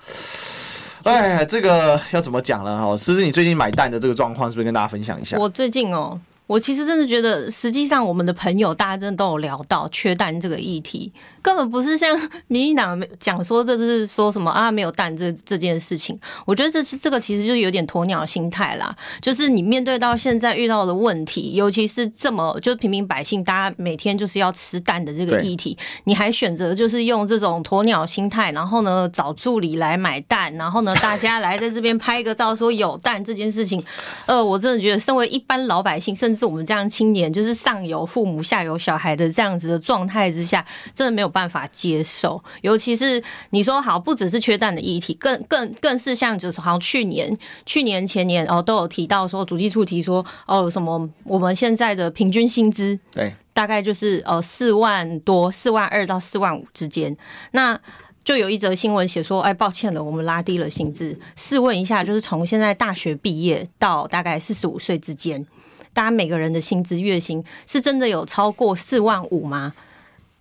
A: 哎，这个要怎么讲呢？哈，思思，你最近买蛋的这个状况是不是跟大家分享一下？
D: 我最近哦。我其实真的觉得，实际上我们的朋友大家真的都有聊到缺蛋这个议题，根本不是像民进党讲说这是说什么啊没有蛋这这件事情。我觉得这是这个其实就有点鸵鸟心态啦，就是你面对到现在遇到的问题，尤其是这么就是平民百姓大家每天就是要吃蛋的这个议题，你还选择就是用这种鸵鸟心态，然后呢找助理来买蛋，然后呢大家来在这边拍个照说有蛋这件事情，呃，我真的觉得身为一般老百姓，甚至至我们这样青年，就是上有父母下有小孩的这样子的状态之下，真的没有办法接受。尤其是你说好，不只是缺蛋的议题，更更更是像就是好像去年、去年前年哦都有提到说，主计处提说哦什么我们现在的平均薪资
A: 对，
D: 大概就是呃四万多、四万二到四万五之间，那。就有一则新闻写说，哎，抱歉了，我们拉低了薪资。试问一下，就是从现在大学毕业到大概四十五岁之间，大家每个人的薪资月薪是真的有超过四万五吗？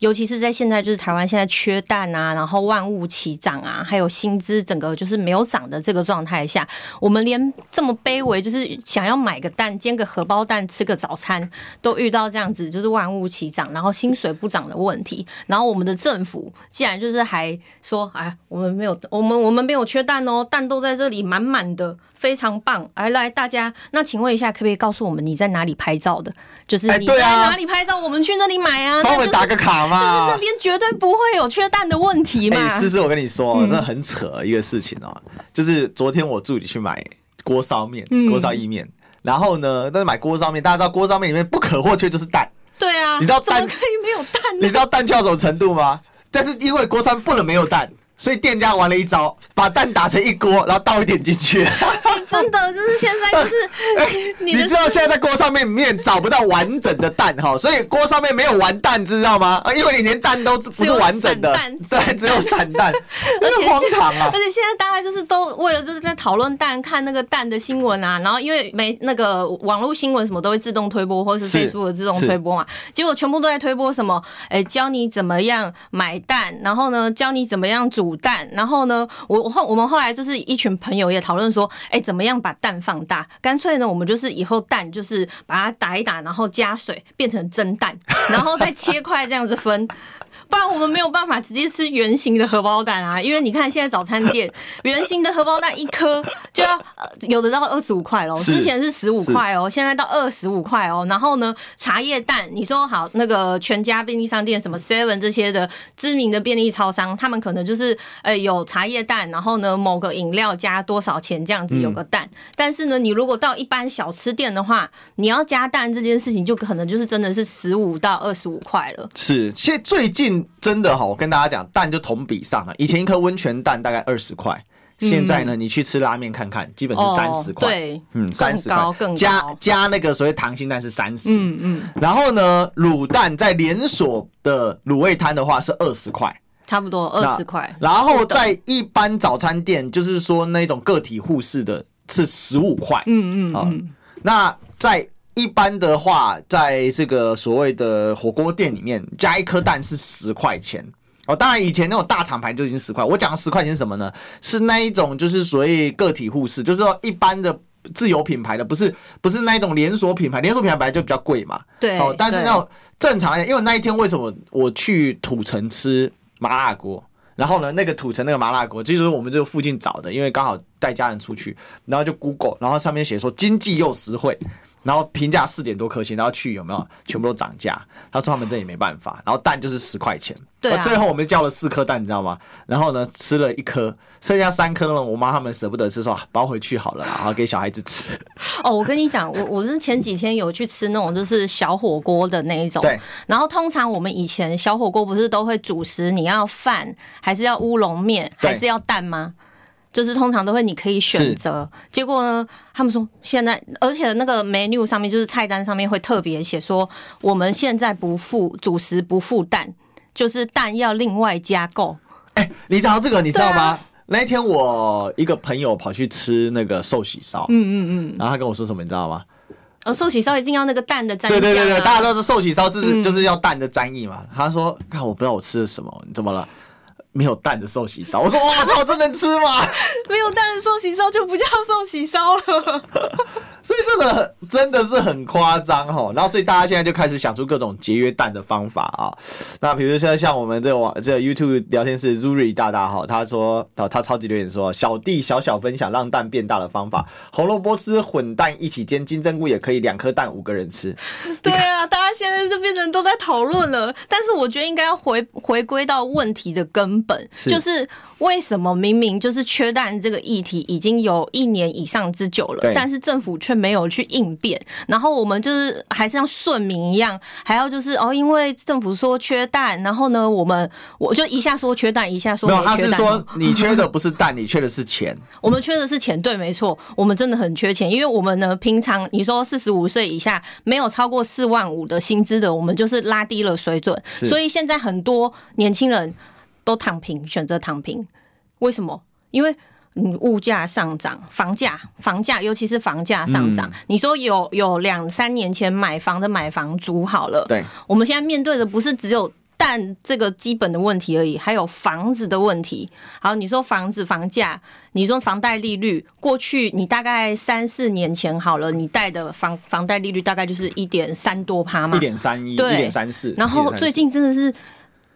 D: 尤其是在现在，就是台湾现在缺蛋啊，然后万物齐涨啊，还有薪资整个就是没有涨的这个状态下，我们连这么卑微，就是想要买个蛋煎个荷包蛋吃个早餐，都遇到这样子就是万物齐涨，然后薪水不涨的问题。然后我们的政府既然就是还说，哎，我们没有，我们我们没有缺蛋哦，蛋都在这里满满的。非常棒，来来，大家，那请问一下，可不可以告诉我们你在哪里拍照的？就是你在哪里拍照，我们去那里买啊。
A: 帮我们打个卡嘛。
D: 就是那边绝对不会有缺蛋的问题嘛。
A: 哎，思思，我跟你说，真的很扯一个事情哦。就是昨天我助理去买锅烧面、锅烧意面，然后呢，但是买锅烧面，大家知道锅烧面里面不可或缺就是蛋。
D: 对啊，
A: 你知道蛋
D: 可以没有蛋？
A: 你知道蛋缺到什么程度吗？但是因为锅烧不能没有蛋。所以店家玩了一招，把蛋打成一锅，然后倒一点进去。
D: 真的就是现在就是，
A: 你知道现在在锅上面面找不到完整的蛋哈，所以锅上面没有完蛋，知道吗？因为你连蛋都不是完整的，对，只有散蛋，而且荒唐啊！
D: 而且现在大家就是都为了就是在讨论蛋，看那个蛋的新闻啊，然后因为没那个网络新闻什么都会自动推播，或是 Facebook 的自动推播嘛，结果全部都在推播什么，哎，教你怎么样买蛋，然后呢，教你怎么样煮。蛋，然后呢，我后我们后来就是一群朋友也讨论说，哎，怎么怎么样把蛋放大？干脆呢，我们就是以后蛋就是把它打一打，然后加水变成蒸蛋，然后再切块这样子分。不然我们没有办法直接吃圆形的荷包蛋啊，因为你看现在早餐店 圆形的荷包蛋一颗就要有的到二十五块喽，之前是十五块哦，现在到二十五块哦。然后呢，茶叶蛋，你说好那个全家便利商店什么 Seven 这些的知名的便利超商，他们可能就是呃有茶叶蛋，然后呢某个饮料加多少钱这样子有个蛋。但是呢，你如果到一般小吃店的话，你要加蛋这件事情就可能就是真的是十五到二十五块了。
A: 是，现在最近。真的哈，我跟大家讲，蛋就同比上了。以前一颗温泉蛋大概二十块，现在呢，你去吃拉面看看，基本是三十块。
D: 对，
A: 嗯，三十
D: 块，更，
A: 加加那个所谓溏心蛋是三十。
D: 嗯嗯。
A: 然后呢，卤蛋在连锁的卤味摊的话是二十块，
D: 差不多二十块。
A: 然后在一般早餐店，就是说那种个体户式的，是十五块。
D: 嗯嗯嗯。
A: 那在一般的话，在这个所谓的火锅店里面，加一颗蛋是十块钱哦。当然，以前那种大厂牌就已经十块。我讲的十块钱是什么呢？是那一种，就是所谓个体户式，就是说一般的自有品牌的，不是不是那一种连锁品牌。连锁品牌本来就比较贵嘛。
D: 对。
A: 哦，但是那种正常，因为那一天为什么我去土城吃麻辣锅？然后呢，那个土城那个麻辣锅，就是我们这个附近找的，因为刚好带家人出去，然后就 Google，然后上面写说经济又实惠。然后评价四点多颗星，然后去有没有全部都涨价？他说他们这也没办法。然后蛋就是十块钱，
D: 对、啊，
A: 最后我们叫了四颗蛋，你知道吗？然后呢，吃了一颗，剩下三颗呢。我妈他们舍不得吃，说包回去好了，然后给小孩子吃。
D: 哦，我跟你讲，我我是前几天有去吃那种就是小火锅的那一种，
A: 对。
D: 然后通常我们以前小火锅不是都会主食，你要饭还是要乌龙面，还是要蛋吗？就是通常都会，你可以选择。结果呢，他们说现在，而且那个 menu 上面就是菜单上面会特别写说，我们现在不附主食，不附蛋，就是蛋要另外加购。
A: 哎、欸，你知道这个，你知道吗？啊、那一天我一个朋友跑去吃那个寿喜烧，
D: 嗯嗯嗯，
A: 然后他跟我说什么，你知道吗？
D: 呃，寿喜烧一定要那个蛋的沾、啊。
A: 对对对对，大家都是寿喜烧是就是要蛋的沾意嘛。嗯、他说，看我不知道我吃了什么，你怎么了？没有蛋的寿喜烧，我说我操，这能吃吗？
D: 没有蛋的寿喜烧就不叫寿喜烧了。
A: 所以这个真的是很夸张哈，然后所以大家现在就开始想出各种节约蛋的方法啊。那比如说像我们这个网这个 YouTube 聊天室 Zuri 大大哈，他说他超级留言说，小弟小小分享让蛋变大的方法，红萝卜丝混蛋一起煎，金针菇也可以两颗蛋五个人吃。
D: 对啊，大家现在就变成都在讨论了，但是我觉得应该要回回归到问题的根本，是就是为什么明明就是缺蛋这个议题已经有一年以上之久了，但是政府却没有去应变，然后我们就是还是像顺民一样，还要就是哦，因为政府说缺蛋，然后呢，我们我就一下说缺蛋，一下说。
A: 没有，他是说你缺的不是蛋，你缺的是钱。
D: 我们缺的是钱，对，没错，我们真的很缺钱，因为我们呢，平常你说四十五岁以下没有超过四万五的薪资的，我们就是拉低了水准，所以现在很多年轻人。都躺平，选择躺平，为什么？因为嗯，物价上涨，房价，房价，尤其是房价上涨。嗯、你说有有两三年前买房的买房租好了，
A: 对，
D: 我们现在面对的不是只有但这个基本的问题而已，还有房子的问题。好，你说房子房价，你说房贷利率，过去你大概三四年前好了，你贷的房房贷利率大概就是一点三多趴嘛，
A: 一点三一，一点三四，
D: 然后最近真的是。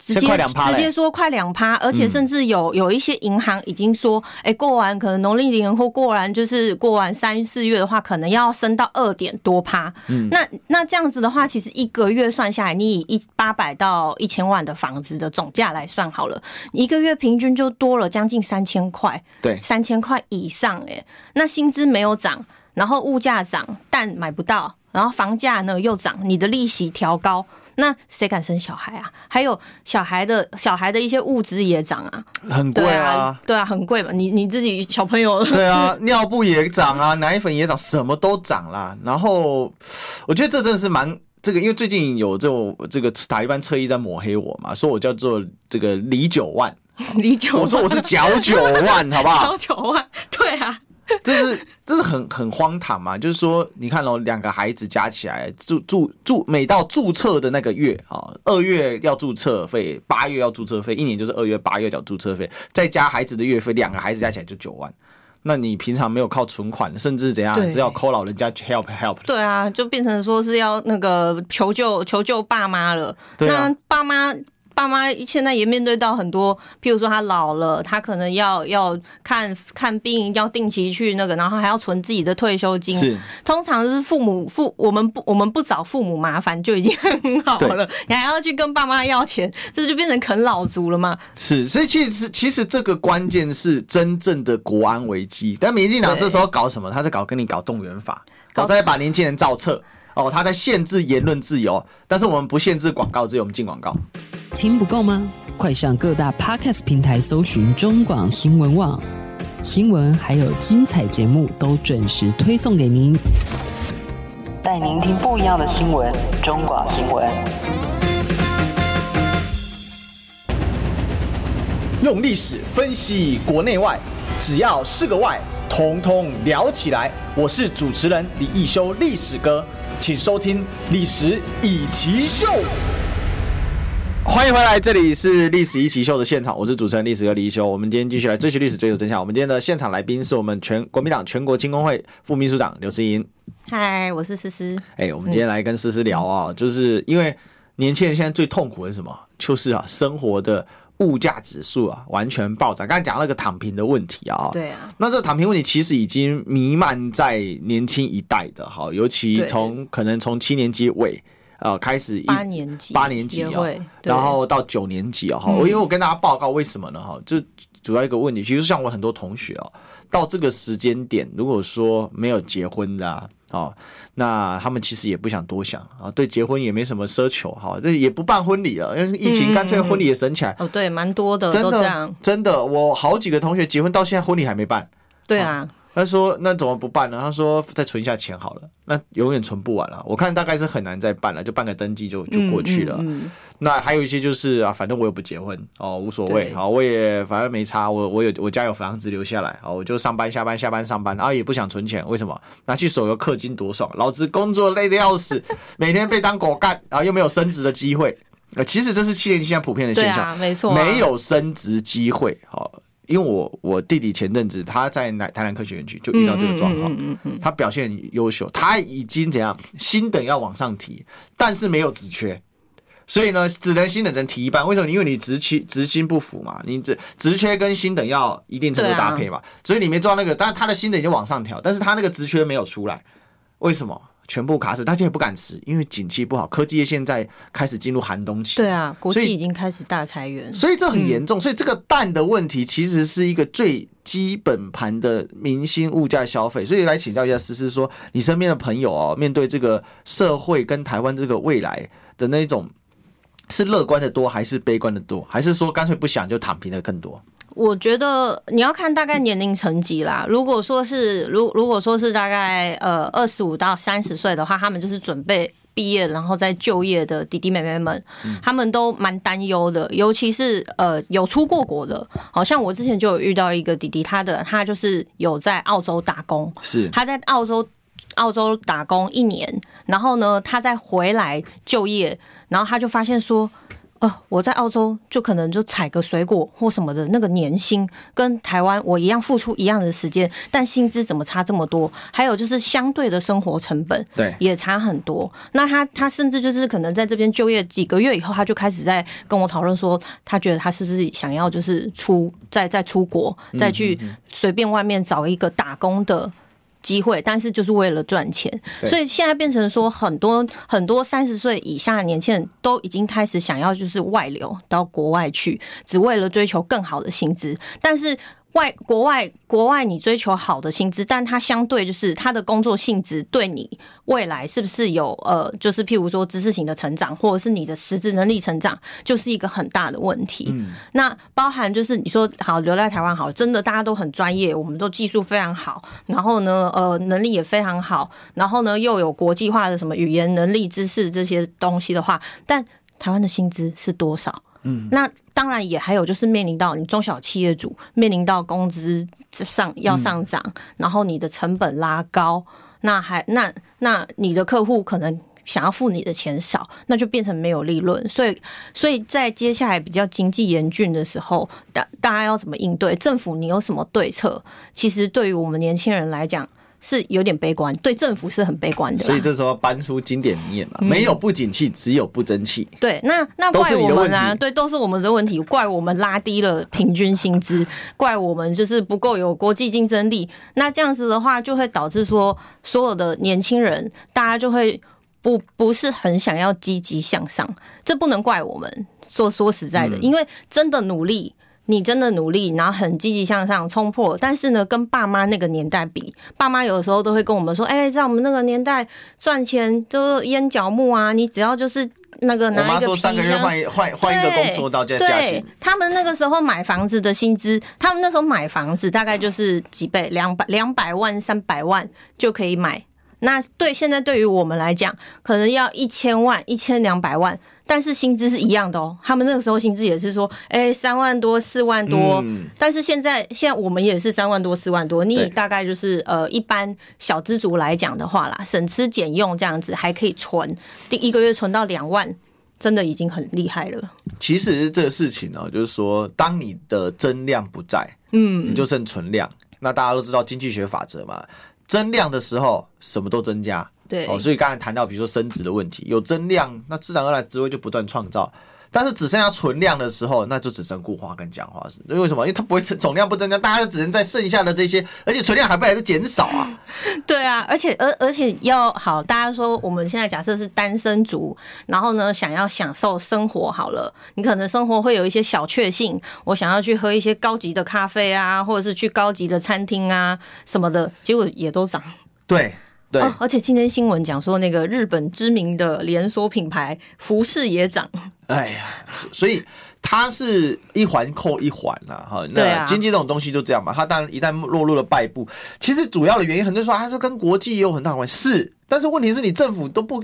D: 直接直接说快两趴，而且甚至有有一些银行已经说，哎、欸，过完可能农历年或过完就是过完三四月的话，可能要升到二点多趴。嗯，那那这样子的话，其实一个月算下来，你以一八百到一千万的房子的总价来算好了，一个月平均就多了将近三千块。
A: 对，
D: 三千块以上，哎，那薪资没有涨，然后物价涨，但买不到，然后房价呢又涨，你的利息调高。那谁敢生小孩啊？还有小孩的小孩的一些物资也涨啊，
A: 很贵啊，
D: 啊，对啊，很贵嘛。你你自己小朋友，
A: 对啊，尿布也涨啊，奶粉也涨，什么都涨啦。然后我觉得这真的是蛮这个，因为最近有这种这个塔利班侧翼在抹黑我嘛，说我叫做这个李九万，
D: 李九万，
A: 我说我是脚九万，好不好？
D: 脚九万，对啊。
A: 这是这是很很荒唐嘛？就是说，你看哦，两个孩子加起来注注注，每到注册的那个月啊，二月要注册费，八月要注册费，一年就是二月八月缴注册费，再加孩子的月费，两个孩子加起来就九万。那你平常没有靠存款，甚至怎样，只要抠老人家 help help。
D: 对啊，就变成说是要那个求救求救爸妈了。对啊，那爸妈。爸妈现在也面对到很多，譬如说他老了，他可能要要看看病，要定期去那个，然后还要存自己的退休金。
A: 是，
D: 通常是父母父我们不我们不找父母麻烦就已经很好了，你还要去跟爸妈要钱，这就变成啃老族了吗？
A: 是，所以其实其实这个关键是真正的国安危机。但民进党这时候搞什么？他在搞跟你搞动员法，搞在把年轻人造册。哦，他在限制言论自由，但是我们不限制广告自由，我们进广告。
E: 听不够吗？快上各大 Podcast 平台搜寻中广新闻网，新闻还有精彩节目都准时推送给您，带您听不一样的新闻。中广新闻，
A: 用历史分析国内外，只要是个“外”，统统聊起来。我是主持人李一修，历史哥，请收听《历史以奇秀》。欢迎回来，这里是历史一起秀的现场，我是主持人历史哥李一修。我们今天继续来追寻历史，追求真相。我们今天的现场来宾是我们全国民党全国青工会副秘书长刘思莹。
D: 嗨，我是思思。
A: 哎，我们今天来跟思思聊啊，就是因为年轻人现在最痛苦的是什么？就是啊，生活的物价指数啊完全暴涨。刚才讲那个躺平的问题啊，
D: 对啊，
A: 那这个躺平问题其实已经弥漫在年轻一代的哈，尤其从可能从七年级尾。呃，开始
D: 八年级，
A: 八年级哦，然后到九年级哦，哈，我因为我跟大家报告为什么呢？哈，就主要一个问题，其实像我很多同学哦，到这个时间点，如果说没有结婚的啊，哦，那他们其实也不想多想啊，对结婚也没什么奢求，哈，这也不办婚礼了，因为疫情干脆婚礼也省起来。
D: 哦，对，蛮多的，
A: 真的，真的，我好几个同学结婚到现在婚礼还没办。
D: 对啊。
A: 他说：“那怎么不办呢？”他说：“再存一下钱好了。”那永远存不完了。我看大概是很难再办了，就办个登记就就过去了。嗯嗯嗯、那还有一些就是啊，反正我又不结婚哦，无所谓。好，我也反正没差。我我有我家有房子留下来哦，我就上班下班下班上班，然后也不想存钱。为什么？拿去手游氪金多爽！老子工作累得要死，每天被当狗干，然后又没有升职的机会。呃，其实这是七年级现在普遍的现象，
D: 啊、没错、啊，
A: 没有升职机会。好。因为我我弟弟前阵子他在南台南科学园区就遇到这个状况，他表现很优秀，他已经怎样薪等要往上提，但是没有职缺，所以呢只能薪等只能提一半。为什么？因为你职缺职薪不符嘛，你职职缺跟薪等要一定程度搭配嘛，所以你没做到那个，但是他的薪等已经往上调，但是他那个职缺没有出来，为什么？全部卡死，大家也不敢吃，因为景气不好，科技业现在开始进入寒冬期。
D: 对啊，国际已经开始大裁员，
A: 所以这很严重。所以这个蛋的问题其实是一个最基本盘的明星物价消费。所以来请教一下思思，说你身边的朋友哦，面对这个社会跟台湾这个未来的那种，是乐观的多还是悲观的多，还是说干脆不想就躺平的更多？
D: 我觉得你要看大概年龄层级啦。如果说是如如果说是大概呃二十五到三十岁的话，他们就是准备毕业然后再就业的弟弟妹妹们，他们都蛮担忧的。尤其是呃有出过国的，好像我之前就有遇到一个弟弟，他的他就是有在澳洲打工，
A: 是他
D: 在澳洲澳洲打工一年，然后呢他再回来就业，然后他就发现说。呃，我在澳洲就可能就采个水果或什么的，那个年薪跟台湾我一样付出一样的时间，但薪资怎么差这么多？还有就是相对的生活成本，对，也差很多。那他他甚至就是可能在这边就业几个月以后，他就开始在跟我讨论说，他觉得他是不是想要就是出再再出国，再去随便外面找一个打工的。机会，但是就是为了赚钱，所以现在变成说很多很多三十岁以下的年轻人都已经开始想要就是外流到国外去，只为了追求更好的薪资，但是。外国外国外，你追求好的薪资，但它相对就是它的工作性质对你未来是不是有呃，就是譬如说知识型的成长，或者是你的实质能力成长，就是一个很大的问题。嗯，那包含就是你说好留在台湾好，真的大家都很专业，我们都技术非常好，然后呢呃能力也非常好，然后呢又有国际化的什么语言能力、知识这些东西的话，但台湾的薪资是多少？嗯，那当然也还有就是面临到你中小企业主面临到工资上要上涨，然后你的成本拉高，那还那那你的客户可能想要付你的钱少，那就变成没有利润。所以 所以在接下来比较经济严峻的时候，大大家要怎么应对？政府你有什么对策？其实对于我们年轻人来讲。是有点悲观，对政府是很悲观的。
A: 所以这时候搬出经典名言嘛，没有不景气，只有不争气。
D: 对，那那怪我们啊，对，都是我们的问题，怪我们拉低了平均薪资，怪我们就是不够有国际竞争力。那这样子的话，就会导致说，所有的年轻人，大家就会不不是很想要积极向上。这不能怪我们，说说实在的，因为真的努力。你真的努力，然后很积极向上冲破，但是呢，跟爸妈那个年代比，爸妈有的时候都会跟我们说：“哎、欸，在我们那个年代赚钱就是淹脚木啊，你只要就是那个拿一个皮箱，我妈说三个月换换换一个工作到加加薪。”他们那个时候买房子的薪资，他们那时候买房子大概就是几倍，两百两百万、三百万就可以买。那对现在对于我们来讲，可能要一千万、一千两百万。但是薪资是一样的哦，他们那个时候薪资也是说，哎，三万多、四万多。但是现在，现在我们也是三万多、四万多。你大概就是呃，一般小资族来讲的话啦，省吃俭用这样子还可以存，第一个月存到两万，真的已经很厉害了。
A: 其实这个事情呢，就是说，当你的增量不在，嗯，你就剩存量。那大家都知道经济学法则嘛，增量的时候什么都增加。对，哦，所以刚才谈到，比如说升值的问题，有增量，那自然而然职位就不断创造。但是只剩下存量的时候，那就只剩固化跟讲话是。因为什么？因为它不会总量不增加，大家就只能在剩下的这些，而且存量还不还是减少啊？
D: 对啊，而且而而且要好，大家说我们现在假设是单身族，然后呢，想要享受生活好了，你可能生活会有一些小确幸，我想要去喝一些高级的咖啡啊，或者是去高级的餐厅啊什么的，结果也都涨。
A: 对。对、哦，
D: 而且今天新闻讲说，那个日本知名的连锁品牌服饰也涨。
A: 哎呀，所以它是一环扣一环了哈。那经济这种东西就这样嘛，它当然一旦落入了败部，其实主要的原因很多人说还是跟国际也有很大关系。是，但是问题是你政府都不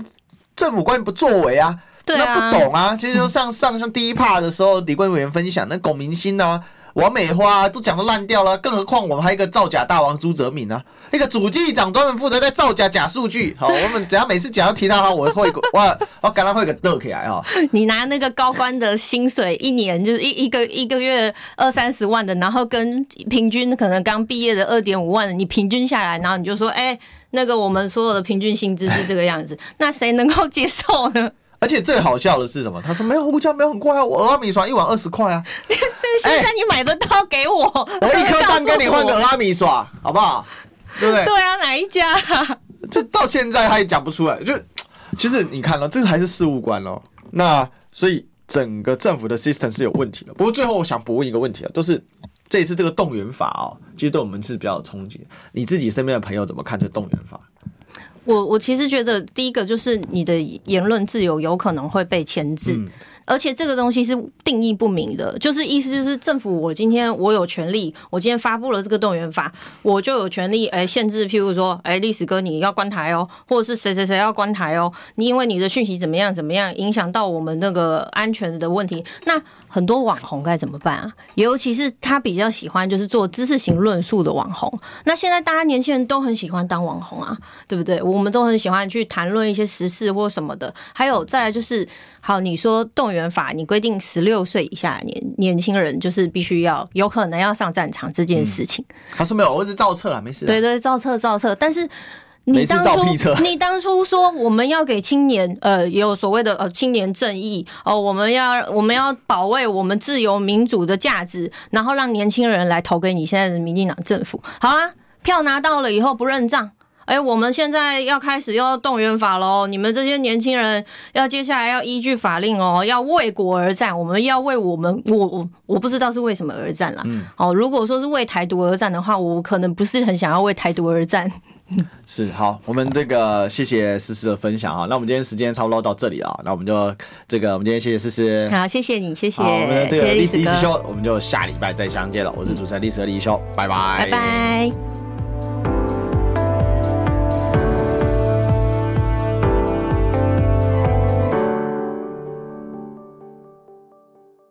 A: 政府官员不作为啊，对啊，那不懂啊。其实就上上上第一 part 的时候，李冠委员分享那龚明鑫啊。王美花都讲得烂掉了，更何况我们还有一个造假大王朱泽敏呢？那个主计长专门负责在造假假数据。好，我们只要每次讲要提到他，我会我我 刚刚会给逗起来啊。
D: 你拿那个高官的薪水，一年就是一一个一个月二三十万的，然后跟平均可能刚毕业的二点五万的，你平均下来，然后你就说，哎、欸，那个我们所有的平均薪资是这个样子，那谁能够接受呢？
A: 而且最好笑的是什么？他说没有物价没有很贵啊，我阿米刷一碗二十块啊。
D: 现在你买得到给我，
A: 欸、我一颗蛋跟你换个蚵仔米刷，好不好？对不对？
D: 对啊，哪一家？
A: 这到现在他也讲不出来。就其实你看了，这个还是事务官哦。那所以整个政府的 system 是有问题的。不过最后我想补问一个问题啊，都是这一次这个动员法哦，其实对我们是比较有冲击。你自己身边的朋友怎么看这个动员法？
D: 我我其实觉得第一个就是你的言论自由有可能会被牵制。嗯而且这个东西是定义不明的，就是意思就是政府，我今天我有权利，我今天发布了这个动员法，我就有权利哎限制，譬如说哎历史哥你要关台哦，或者是谁谁谁要关台哦，你因为你的讯息怎么样怎么样影响到我们那个安全的问题，那。很多网红该怎么办啊？尤其是他比较喜欢就是做知识型论述的网红。那现在大家年轻人都很喜欢当网红啊，对不对？我们都很喜欢去谈论一些时事或什么的。还有再来就是，好，你说动员法，你规定十六岁以下年年轻人就是必须要有可能要上战场这件事情。
A: 他说没有，儿子造册了，没事。
D: 对对，造册造册，但是。你当初你当初说我们要给青年，呃，也有所谓的呃青年正义哦，我们要我们要保卫我们自由民主的价值，然后让年轻人来投给你现在的民进党政府。好啦，票拿到了以后不认账，哎，我们现在要开始要动员法喽，你们这些年轻人要接下来要依据法令哦，要为国而战，我们要为我们我我我不知道是为什么而战啦。嗯，哦，如果说是为台独而战的话，我可能不是很想要为台独而战。
A: 是好，我们这个谢谢思思的分享哈。那我们今天时间差不多到这里啊，那我们就这个我们今天谢谢思思，
D: 好，谢谢你，谢谢。
A: 我们的这个历史一修，我们就下礼拜再相见了。我是主持人历史的李易修，拜拜，
D: 拜拜。